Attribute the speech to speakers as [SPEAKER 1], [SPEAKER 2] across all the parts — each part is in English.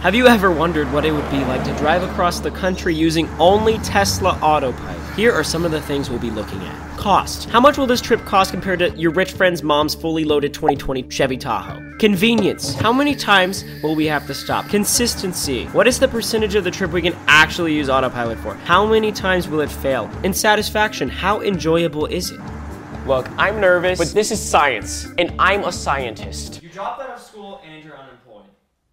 [SPEAKER 1] Have you ever wondered what it would be like to drive across the country using only Tesla Autopilot? Here are some of the things we'll be looking at. Cost. How much will this trip cost compared to your rich friend's mom's fully loaded 2020 Chevy Tahoe? Convenience. How many times will we have to stop? Consistency. What is the percentage of the trip we can actually use autopilot for? How many times will it fail? And satisfaction. How enjoyable is it? Look, I'm nervous, but this is science, and I'm a scientist.
[SPEAKER 2] You dropped out of school and you're unemployed.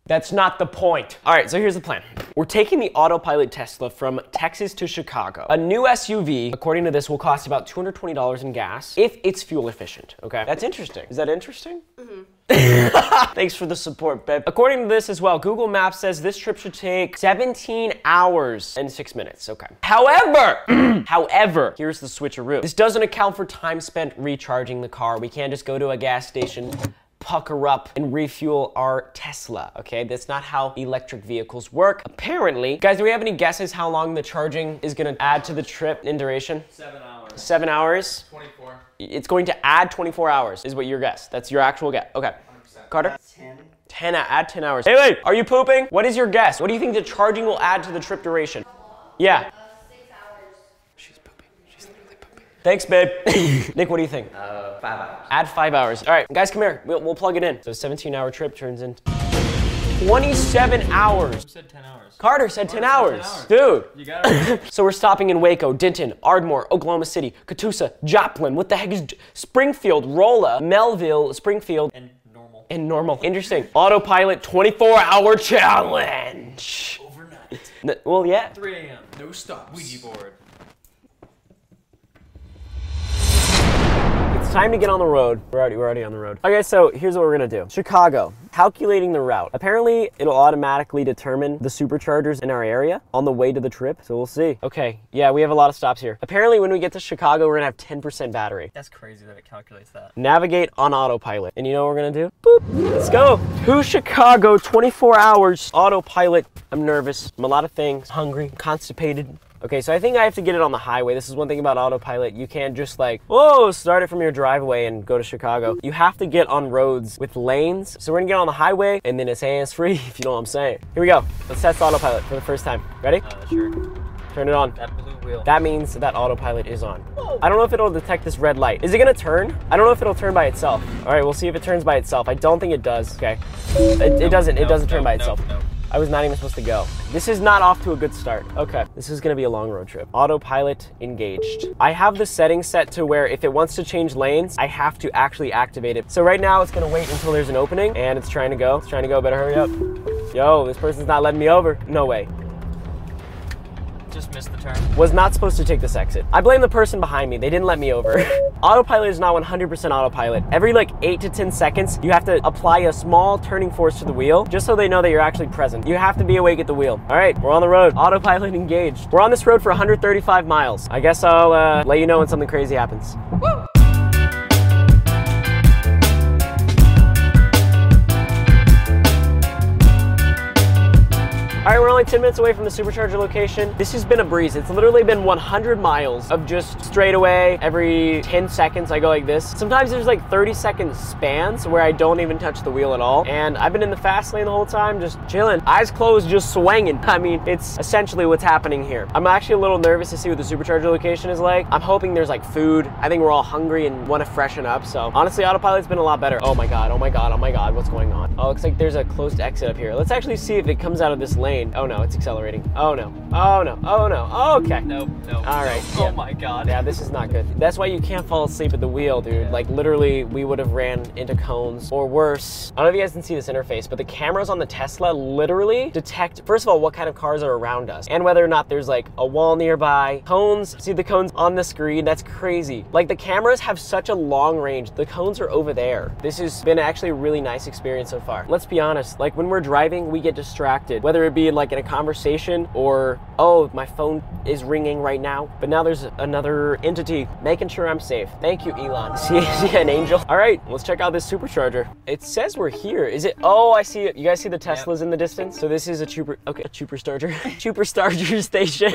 [SPEAKER 1] That's not the point. All right, so here's the plan. We're taking the autopilot Tesla from Texas to Chicago. A new SUV, according to this, will cost about $220 in gas if it's fuel efficient, okay? That's interesting. Is that interesting? Mhm. Thanks for the support, babe. According to this as well, Google Maps says this trip should take 17 hours and 6 minutes. Okay. However, however, here's the switcheroo. This doesn't account for time spent recharging the car. We can't just go to a gas station pucker up and refuel our Tesla, okay? That's not how electric vehicles work. Apparently, guys, do we have any guesses how long the charging is gonna add to the trip in duration?
[SPEAKER 2] Seven hours.
[SPEAKER 1] Seven hours?
[SPEAKER 2] 24.
[SPEAKER 1] It's going to add 24 hours, is what your guess. That's your actual guess. Okay.
[SPEAKER 2] 100%.
[SPEAKER 1] Carter? 10. 10, uh, add 10 hours. Hey, wait, are you pooping? What is your guess? What do you think the charging will add to the trip duration? Yeah. She's pooping. She's literally pooping. Thanks, babe. Nick, what do you think?
[SPEAKER 3] Uh, five hours.
[SPEAKER 1] Add five hours. All right, guys, come here. We'll, we'll plug it in. So 17 hour trip turns into 27 hours.
[SPEAKER 2] Who said 10 hours?
[SPEAKER 1] Carter said 10 hours.
[SPEAKER 2] 10 hours.
[SPEAKER 1] Dude.
[SPEAKER 2] You got it.
[SPEAKER 1] So we're stopping in Waco, Denton, Ardmore, Oklahoma City, Catoosa, Joplin. What the heck is Springfield, Rolla, Melville, Springfield,
[SPEAKER 2] and normal.
[SPEAKER 1] and normal. Interesting. Autopilot 24 hour challenge.
[SPEAKER 2] Overnight.
[SPEAKER 1] N- Well, yeah.
[SPEAKER 2] 3 a.m. No stop. Ouija board.
[SPEAKER 1] Time to get on the road. We're already, we're already on the road. Okay, so here's what we're gonna do. Chicago, calculating the route. Apparently, it'll automatically determine the superchargers in our area on the way to the trip, so we'll see. Okay, yeah, we have a lot of stops here. Apparently, when we get to Chicago, we're gonna have 10% battery.
[SPEAKER 2] That's crazy that it calculates that.
[SPEAKER 1] Navigate on autopilot. And you know what we're gonna do? Boop. Let's go. To Chicago, 24 hours, autopilot. I'm nervous. I'm a lot of things. Hungry, constipated. Okay, so I think I have to get it on the highway. This is one thing about autopilot. You can't just like, whoa, start it from your driveway and go to Chicago. You have to get on roads with lanes. So we're gonna get on the highway and then it's hands free, if you know what I'm saying. Here we go. Let's test autopilot for the first time. Ready?
[SPEAKER 2] Uh, sure.
[SPEAKER 1] Turn it on.
[SPEAKER 2] That blue wheel.
[SPEAKER 1] That means that autopilot is on. I don't know if it'll detect this red light. Is it gonna turn? I don't know if it'll turn by itself. All right, we'll see if it turns by itself. I don't think it does. Okay. It, it doesn't. It doesn't turn
[SPEAKER 2] no,
[SPEAKER 1] by
[SPEAKER 2] no,
[SPEAKER 1] itself. I was not even supposed to go. This is not off to a good start. Okay, this is gonna be a long road trip. Autopilot engaged. I have the setting set to where if it wants to change lanes, I have to actually activate it. So right now it's gonna wait until there's an opening and it's trying to go. It's trying to go, better hurry up. Yo, this person's not letting me over. No way.
[SPEAKER 2] Just missed the turn.
[SPEAKER 1] Was not supposed to take this exit. I blame the person behind me. They didn't let me over. autopilot is not 100% autopilot. Every like 8 to 10 seconds, you have to apply a small turning force to the wheel just so they know that you're actually present. You have to be awake at the wheel. All right, we're on the road. Autopilot engaged. We're on this road for 135 miles. I guess I'll uh, let you know when something crazy happens. All right, we're only 10 minutes away from the supercharger location. This has been a breeze. It's literally been 100 miles of just straight away. Every 10 seconds, I go like this. Sometimes there's like 30 second spans where I don't even touch the wheel at all. And I've been in the fast lane the whole time, just chilling. Eyes closed, just swinging. I mean, it's essentially what's happening here. I'm actually a little nervous to see what the supercharger location is like. I'm hoping there's like food. I think we're all hungry and want to freshen up. So honestly, autopilot's been a lot better. Oh my God, oh my God, oh my God, what's going on? Oh, looks like there's a closed exit up here. Let's actually see if it comes out of this lane. Oh no, it's accelerating. Oh no, oh no, oh no, okay.
[SPEAKER 2] Nope, nope.
[SPEAKER 1] All right,
[SPEAKER 2] nope.
[SPEAKER 1] Oh, yeah.
[SPEAKER 2] Oh my god.
[SPEAKER 1] Yeah, this is not good. That's why you can't fall asleep at the wheel, dude. Like literally, we would have ran into cones or worse. I don't know if you guys can see this interface, but the cameras on the Tesla literally detect, first of all, what kind of cars are around us and whether or not there's like a wall nearby. Cones, see the cones on the screen? That's crazy. Like the cameras have such a long range. The cones are over there. This has been actually a really nice experience so far. Let's be honest, like when we're driving, we get distracted, whether it be be like in a conversation or, oh, my phone is ringing right now. But now there's another entity making sure I'm safe. Thank you, Elon. See, see an angel? All right, let's check out this supercharger. It says we're here. Is it? Oh, I see it. You guys see the Teslas in the distance? So this is a super, okay, a super starter. super station.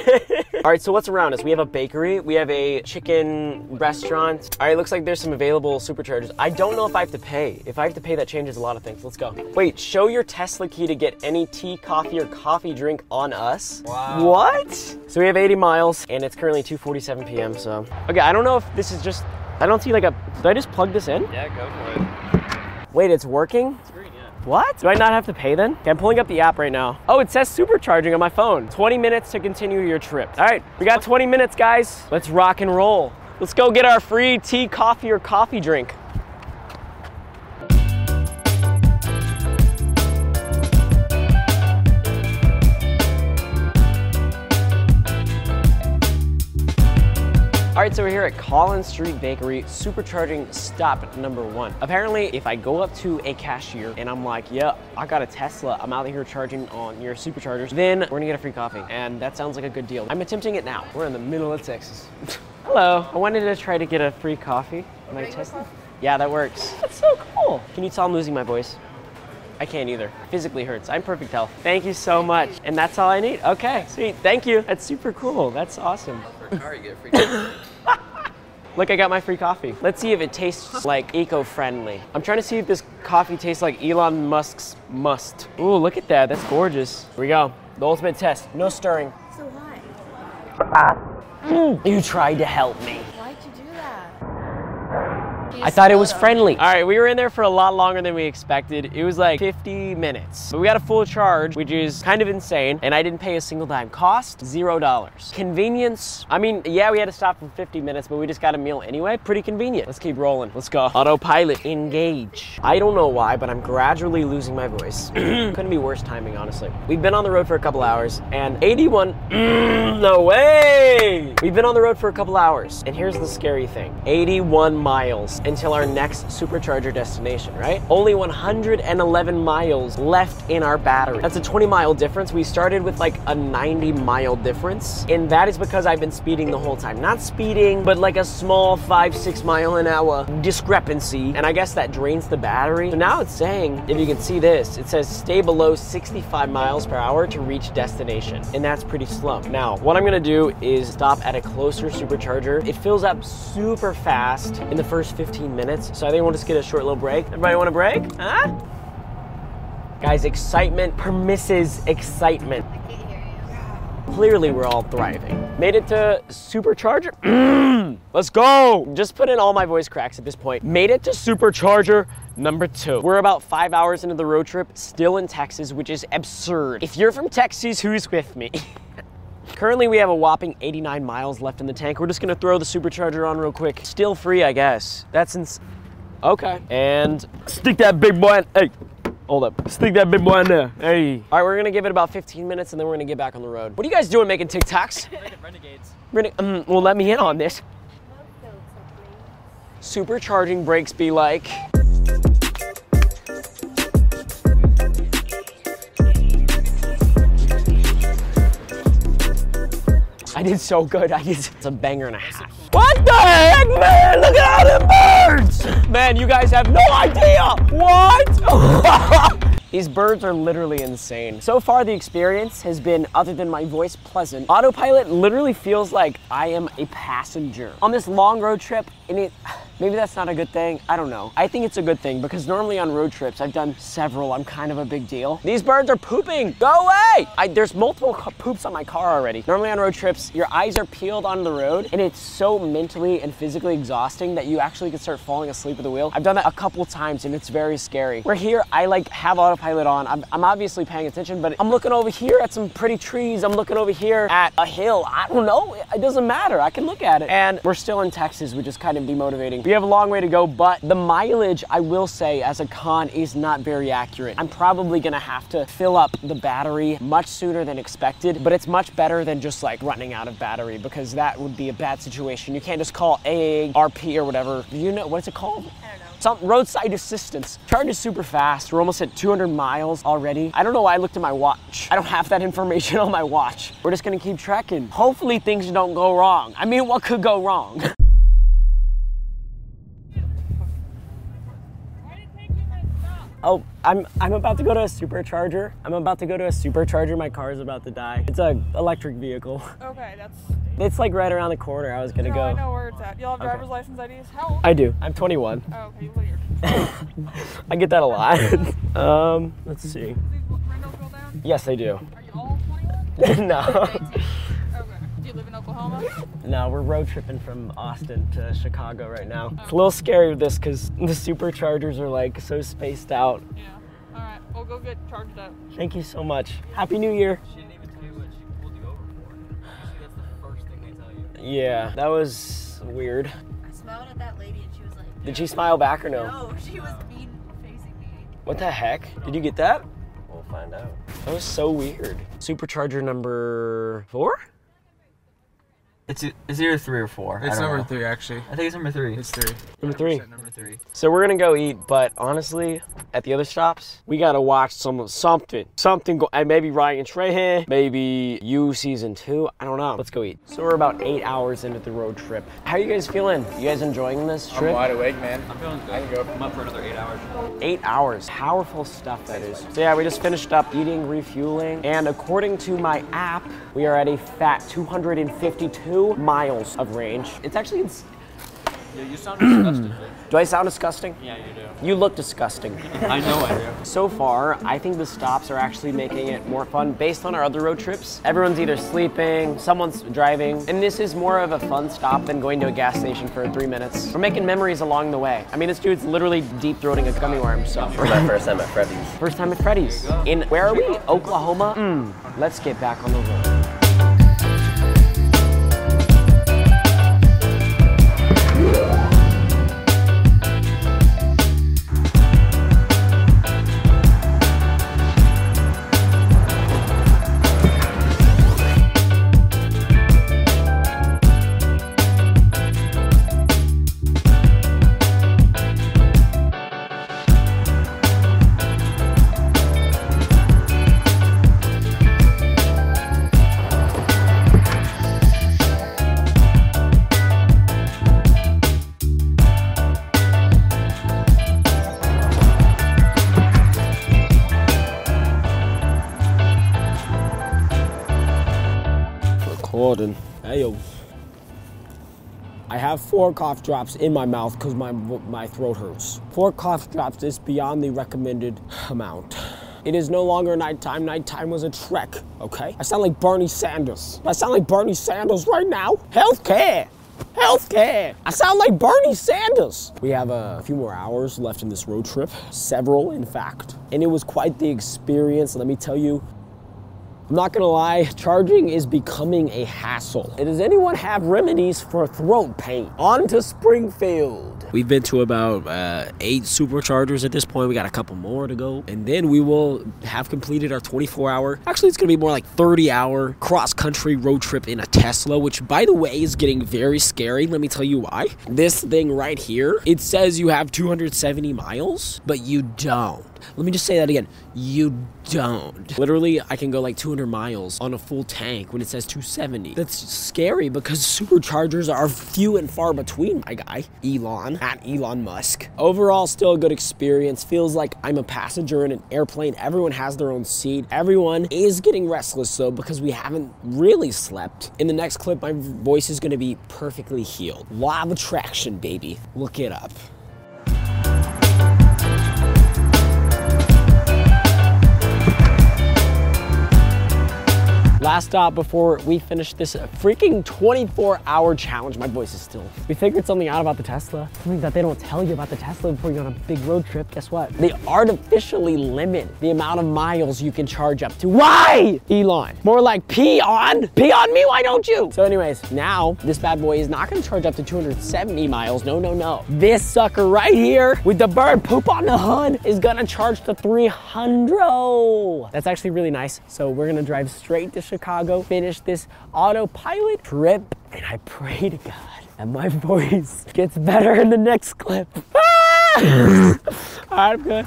[SPEAKER 1] All right, so what's around us? We have a bakery. We have a chicken restaurant. All right, looks like there's some available superchargers. I don't know if I have to pay. If I have to pay, that changes a lot of things. Let's go. Wait, show your Tesla key to get any tea, coffee, or coffee drink on us.
[SPEAKER 2] Wow.
[SPEAKER 1] What? So we have 80 miles, and it's currently 2:47 p.m. So okay, I don't know if this is just. I don't see like a. Did I just plug this in?
[SPEAKER 2] Yeah, go for it.
[SPEAKER 1] Wait, it's working.
[SPEAKER 2] It's green, yeah.
[SPEAKER 1] What? Do I not have to pay then? Okay, I'm pulling up the app right now. Oh, it says supercharging on my phone. 20 minutes to continue your trip. All right, we got 20 minutes, guys. Let's rock and roll. Let's go get our free tea, coffee, or coffee drink. All right, so we're here at Collins Street Bakery, supercharging stop number one. Apparently, if I go up to a cashier and I'm like, yeah, I got a Tesla, I'm out here charging on your superchargers, then we're gonna get a free coffee. And that sounds like a good deal. I'm attempting it now. We're in the middle of Texas. Hello, I wanted to try to get a free coffee. My Tesla? Yeah, that works. That's so cool. Can you tell I'm losing my voice? I can't either. Physically hurts. I'm perfect health. Thank you so much. And that's all I need. Okay, sweet. Thank you. That's super cool. That's awesome.
[SPEAKER 2] For a car, you get free.
[SPEAKER 1] Look, I got my free coffee. Let's see if it tastes like eco-friendly. I'm trying to see if this coffee tastes like Elon Musk's must. Ooh, look at that. That's gorgeous. Here we go. The ultimate test. No stirring.
[SPEAKER 3] So why?
[SPEAKER 1] You tried to help me.
[SPEAKER 3] Why'd you do that?
[SPEAKER 1] I thought it was friendly. All right, we were in there for a lot longer than we expected. It was like 50 minutes. But we got a full charge, which is kind of insane, and I didn't pay a single dime. Cost, zero dollars. Convenience, I mean, yeah, we had to stop for 50 minutes, but we just got a meal anyway. Pretty convenient. Let's keep rolling. Let's go. Autopilot, engage. I don't know why, but I'm gradually losing my voice. Couldn't be worse timing, honestly. We've been on the road for a couple hours, and 81, no way! We've been on the road for a couple hours, and here's the scary thing 81 miles until our next supercharger destination, right? Only 111 miles left in our battery. That's a 20 mile difference. We started with like a 90 mile difference, and that is because I've been speeding the whole time. Not speeding, but like a small five, six mile an hour discrepancy, and I guess that drains the battery. So now it's saying, if you can see this, it says stay below 65 miles per hour to reach destination, and that's pretty slow. Now, what I'm gonna do is stop at a closer supercharger. It fills up super fast in the first 15 minutes, so I think we'll just get a short little break. Everybody want a break? Huh? Guys, excitement permisses excitement.
[SPEAKER 3] I can't hear you.
[SPEAKER 1] Clearly, we're all thriving. Made it to supercharger. Let's go. Just put in all my voice cracks at this point. Made it to supercharger number two. We're about five hours into the road trip, still in Texas, which is absurd. If you're from Texas, who's with me? Currently, we have a whopping 89 miles left in the tank. We're just gonna throw the supercharger on real quick. Still free, I guess. That's ins. Okay. And stick that big boy in. Hey, hold up. Stick that big boy in there. Hey. All right, we're gonna give it about 15 minutes and then we're gonna get back on the road. What are you guys doing making TikToks?
[SPEAKER 2] Renegades.
[SPEAKER 1] Rene- um, well, let me in on this. Supercharging brakes be like. I did so good. I did. It's a banger and a half. What the heck, man? Look at all the birds! Man, you guys have no idea. What? These birds are literally insane. So far, the experience has been, other than my voice, pleasant. Autopilot literally feels like I am a passenger on this long road trip, and it. Maybe that's not a good thing. I don't know. I think it's a good thing because normally on road trips, I've done several. I'm kind of a big deal. These birds are pooping. Go away! I, there's multiple poops on my car already. Normally on road trips, your eyes are peeled on the road, and it's so mentally and physically exhausting that you actually can start falling asleep at the wheel. I've done that a couple times, and it's very scary. We're here, I like have autopilot on. I'm, I'm obviously paying attention, but I'm looking over here at some pretty trees. I'm looking over here at a hill. I don't know. It doesn't matter. I can look at it. And we're still in Texas, which is kind of demotivating. We have a long way to go, but the mileage, I will say, as a con, is not very accurate. I'm probably gonna have to fill up the battery much sooner than expected, but it's much better than just like running out of battery because that would be a bad situation. You can't just call AARP or whatever. You know, what's it called?
[SPEAKER 3] I don't know.
[SPEAKER 1] some roadside assistance. Charge is super fast. We're almost at 200 miles already. I don't know why I looked at my watch. I don't have that information on my watch. We're just gonna keep trekking. Hopefully things don't go wrong. I mean, what could go wrong? Oh, I'm I'm about to go to a supercharger. I'm about to go to a supercharger. My car is about to die. It's a electric vehicle.
[SPEAKER 4] Okay, that's.
[SPEAKER 1] It's like right around the corner. I was gonna
[SPEAKER 4] No,
[SPEAKER 1] go.
[SPEAKER 4] I know where it's at. Y'all have driver's license IDs. How old?
[SPEAKER 1] I do. I'm 21.
[SPEAKER 4] oh, okay, weird.
[SPEAKER 1] I get that a lot. um, let's see.
[SPEAKER 4] These windows go down.
[SPEAKER 1] Yes, I do.
[SPEAKER 4] Are you all 21?
[SPEAKER 1] no,
[SPEAKER 4] Okay. You live in Oklahoma?
[SPEAKER 1] no, we're road tripping from Austin to Chicago right now. Oh. It's a little scary with this because the superchargers are like so spaced out.
[SPEAKER 4] Yeah. All right. We'll go get charged up.
[SPEAKER 1] Thank you so much. Happy New Year.
[SPEAKER 2] She didn't even tell you what she pulled you over for. Usually that's the first thing they tell you.
[SPEAKER 1] Yeah, that was weird.
[SPEAKER 3] I smiled at that lady and she was like,
[SPEAKER 1] Did she smile back or no?
[SPEAKER 3] no, she was mean facing me.
[SPEAKER 1] What the heck? Did you get that? We'll find out. That was so weird. Supercharger number four?
[SPEAKER 2] It's it's either three or four.
[SPEAKER 5] It's number
[SPEAKER 2] know.
[SPEAKER 5] three, actually.
[SPEAKER 2] I think it's number three.
[SPEAKER 5] It's three.
[SPEAKER 1] Number three.
[SPEAKER 2] Number three.
[SPEAKER 1] So we're gonna go eat, but honestly, at the other stops, we gotta watch some something, something. Go, and maybe Ryan Trahan, maybe you season two. I don't know. Let's go eat. So we're about eight hours into the road trip. How are you guys feeling? You guys enjoying this trip?
[SPEAKER 5] I'm wide awake, man.
[SPEAKER 2] I'm feeling good.
[SPEAKER 5] I can go.
[SPEAKER 2] I'm up for another eight hours.
[SPEAKER 1] Eight hours. Powerful stuff that is. So yeah, we just finished up eating, refueling, and according to my app, we are at a fat 252 miles of range. It's actually. Ins-
[SPEAKER 2] Yeah, you sound disgusted.
[SPEAKER 1] do I sound disgusting?
[SPEAKER 2] yeah, you do.
[SPEAKER 1] You look disgusting.
[SPEAKER 2] I know I do.
[SPEAKER 1] So far, I think the stops are actually making it more fun based on our other road trips. Everyone's either sleeping, someone's driving, and this is more of a fun stop than going to a gas station for three minutes. We're making memories along the way. I mean, this dude's literally deep throating a gummy worm, so.
[SPEAKER 6] my first time at Freddy's.
[SPEAKER 1] First time at Freddy's. In, where are we? Oklahoma? Mm, let's get back on the road. Four cough drops in my mouth because my my throat hurts. Four cough drops is beyond the recommended amount. It is no longer nighttime. Nighttime was a trek, okay? I sound like Bernie Sanders. I sound like Bernie Sanders right now. Healthcare. Healthcare. I sound like Bernie Sanders. We have a few more hours left in this road trip, several in fact. And it was quite the experience, let me tell you. I'm not gonna lie, charging is becoming a hassle. Does anyone have remedies for throat pain? On to Springfield. We've been to about uh, eight superchargers at this point. We got a couple more to go. And then we will have completed our 24 hour, actually, it's gonna be more like 30 hour cross country road trip in a Tesla, which by the way is getting very scary. Let me tell you why. This thing right here, it says you have 270 miles, but you don't. Let me just say that again. You don't. Literally, I can go like 200 miles on a full tank when it says 270. That's scary because superchargers are few and far between, my guy. Elon, at Elon Musk. Overall, still a good experience. Feels like I'm a passenger in an airplane. Everyone has their own seat. Everyone is getting restless though because we haven't really slept. In the next clip, my voice is gonna be perfectly healed. Law of attraction, baby. Look it up. Last stop before we finish this freaking 24 hour challenge. My voice is still. We figured something out about the Tesla. Something that they don't tell you about the Tesla before you go on a big road trip. Guess what? They artificially limit the amount of miles you can charge up to. Why? Elon. More like pee on. Pee on me, why don't you? So, anyways, now this bad boy is not gonna charge up to 270 miles. No, no, no. This sucker right here with the bird poop on the hood is gonna charge to 300. That's actually really nice. So we're gonna drive straight to Chicago, finish this autopilot trip, and I pray to God that my voice gets better in the next clip. Ah! I'm good.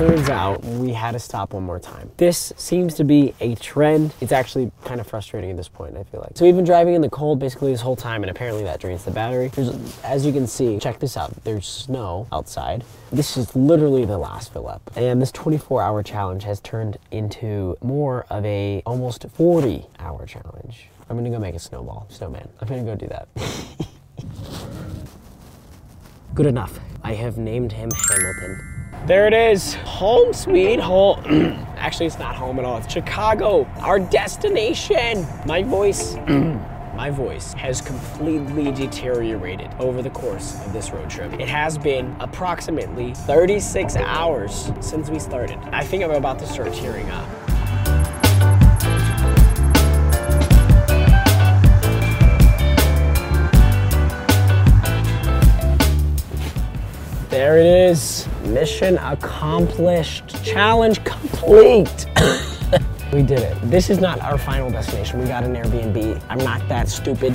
[SPEAKER 1] Turns out we had to stop one more time. This seems to be a trend. It's actually kind of frustrating at this point, I feel like. So we've been driving in the cold basically this whole time, and apparently that drains the battery. There's, as you can see, check this out. There's snow outside. This is literally the last fill up. And this 24 hour challenge has turned into more of a almost 40 hour challenge. I'm gonna go make a snowball, snowman. I'm gonna go do that. Good enough. I have named him Hamilton. There it is. Home sweet home. Actually, it's not home at all. It's Chicago, our destination. My voice. My voice has completely deteriorated over the course of this road trip. It has been approximately 36 hours since we started. I think I'm about to start tearing up. Mission accomplished. Challenge complete. we did it. This is not our final destination. We got an Airbnb. I'm not that stupid.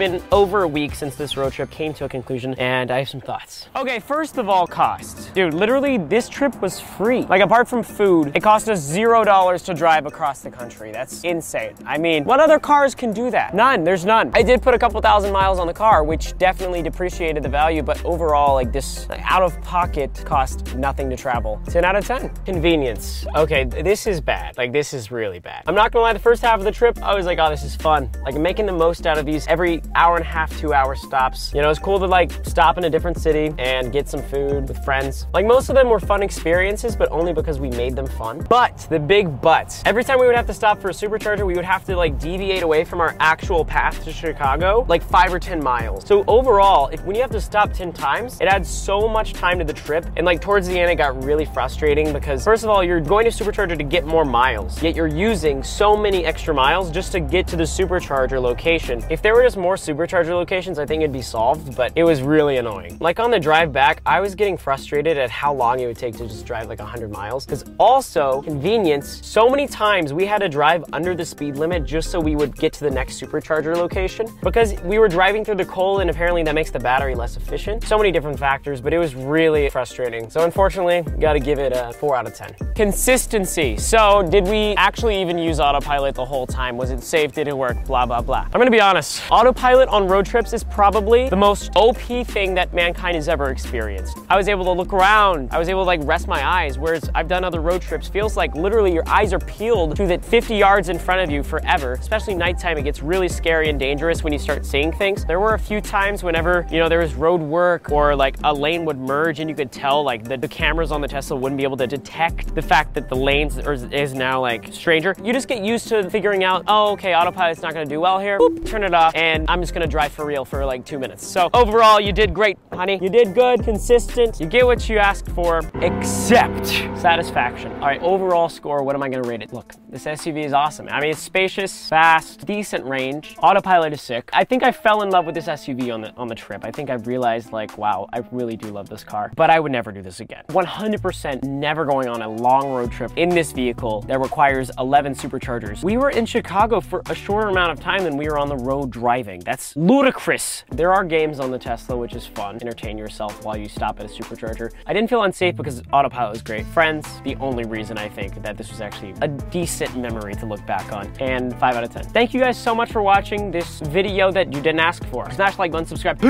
[SPEAKER 1] Been over a week since this road trip came to a conclusion, and I have some thoughts. Okay, first of all, cost. Dude, literally, this trip was free. Like, apart from food, it cost us zero dollars to drive across the country. That's insane. I mean, what other cars can do that? None, there's none. I did put a couple thousand miles on the car, which definitely depreciated the value, but overall, like, this out of pocket cost nothing to travel. 10 out of 10. Convenience. Okay, th- this is bad. Like, this is really bad. I'm not gonna lie, the first half of the trip, I was like, oh, this is fun. Like, making the most out of these every hour and a half, two hour stops. You know, it's cool to like stop in a different city and get some food with friends. Like, most of them were fun experiences, but only because we made them fun. But the big but, every time we would have to stop for a supercharger, we would have to like deviate away from our actual path to Chicago, like five or 10 miles. So overall, if when you have to stop 10 times, it adds so much time to the trip. And like towards the end, it got really frustrating because first of all, you're going to supercharger to get more miles, yet you're using so many extra miles just to get to the supercharger location. If there were just more supercharger locations, I think it'd be solved, but it was really annoying. Like on the drive back, I was getting frustrated at how long it would take to just drive like 100 miles. Because also, convenience, so many times we had to drive under the speed limit just so we would get to the next supercharger location. Because we were driving through the cold and apparently that makes the battery less efficient. So many different factors, but it was really frustrating. So unfortunately, gotta give it a 4 out of 10. Consistency. So did we actually even use autopilot the whole time? Was it safe? Did it work? Blah, blah, blah. I'm gonna be honest. Autopilot on road trips is probably the most OP thing that mankind has ever experienced. I was able to look around. I was able to like rest my eyes, whereas I've done other road trips. Feels like literally your eyes are peeled to the 50 yards in front of you forever. Especially nighttime, it gets really scary and dangerous when you start seeing things. There were a few times whenever, you know, there was road work or like a lane would merge and you could tell like the, the cameras on the Tesla wouldn't be able to detect the fact that the lanes is now like stranger. You just get used to figuring out, oh, okay, autopilot's not gonna do well here. Boop, turn it off, and I'm just gonna drive for real for like two minutes. So overall, you did great, honey. You did good, consistent. You get what you asked for, except satisfaction. All right, overall score, what am I gonna rate it? Look, this SUV is awesome. I mean, it's spacious, fast, decent range. Autopilot is sick. I think I fell in love with this SUV on the on the trip. I think I realized like, wow, I really do love this car. But I would never do this again. 100% never going on a long road trip in this vehicle that requires 11 superchargers. We were in Chicago for a shorter amount of time than we were on the road driving. That's ludicrous. There are games on the Tesla, which is fun. Entertain yourself while you stop at a supercharger. I didn't feel unsafe because autopilot was great. Friends, the only reason I think that this was actually a decent memory to look back on. And 5 out of 10. Thank you guys so much for watching this video that you didn't ask for. Smash like button, subscribe.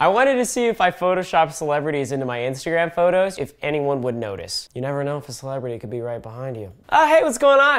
[SPEAKER 1] I wanted to see if I Photoshop celebrities into my Instagram photos, if anyone would notice. You never know if a celebrity could be right behind you. Oh, hey, what's going on?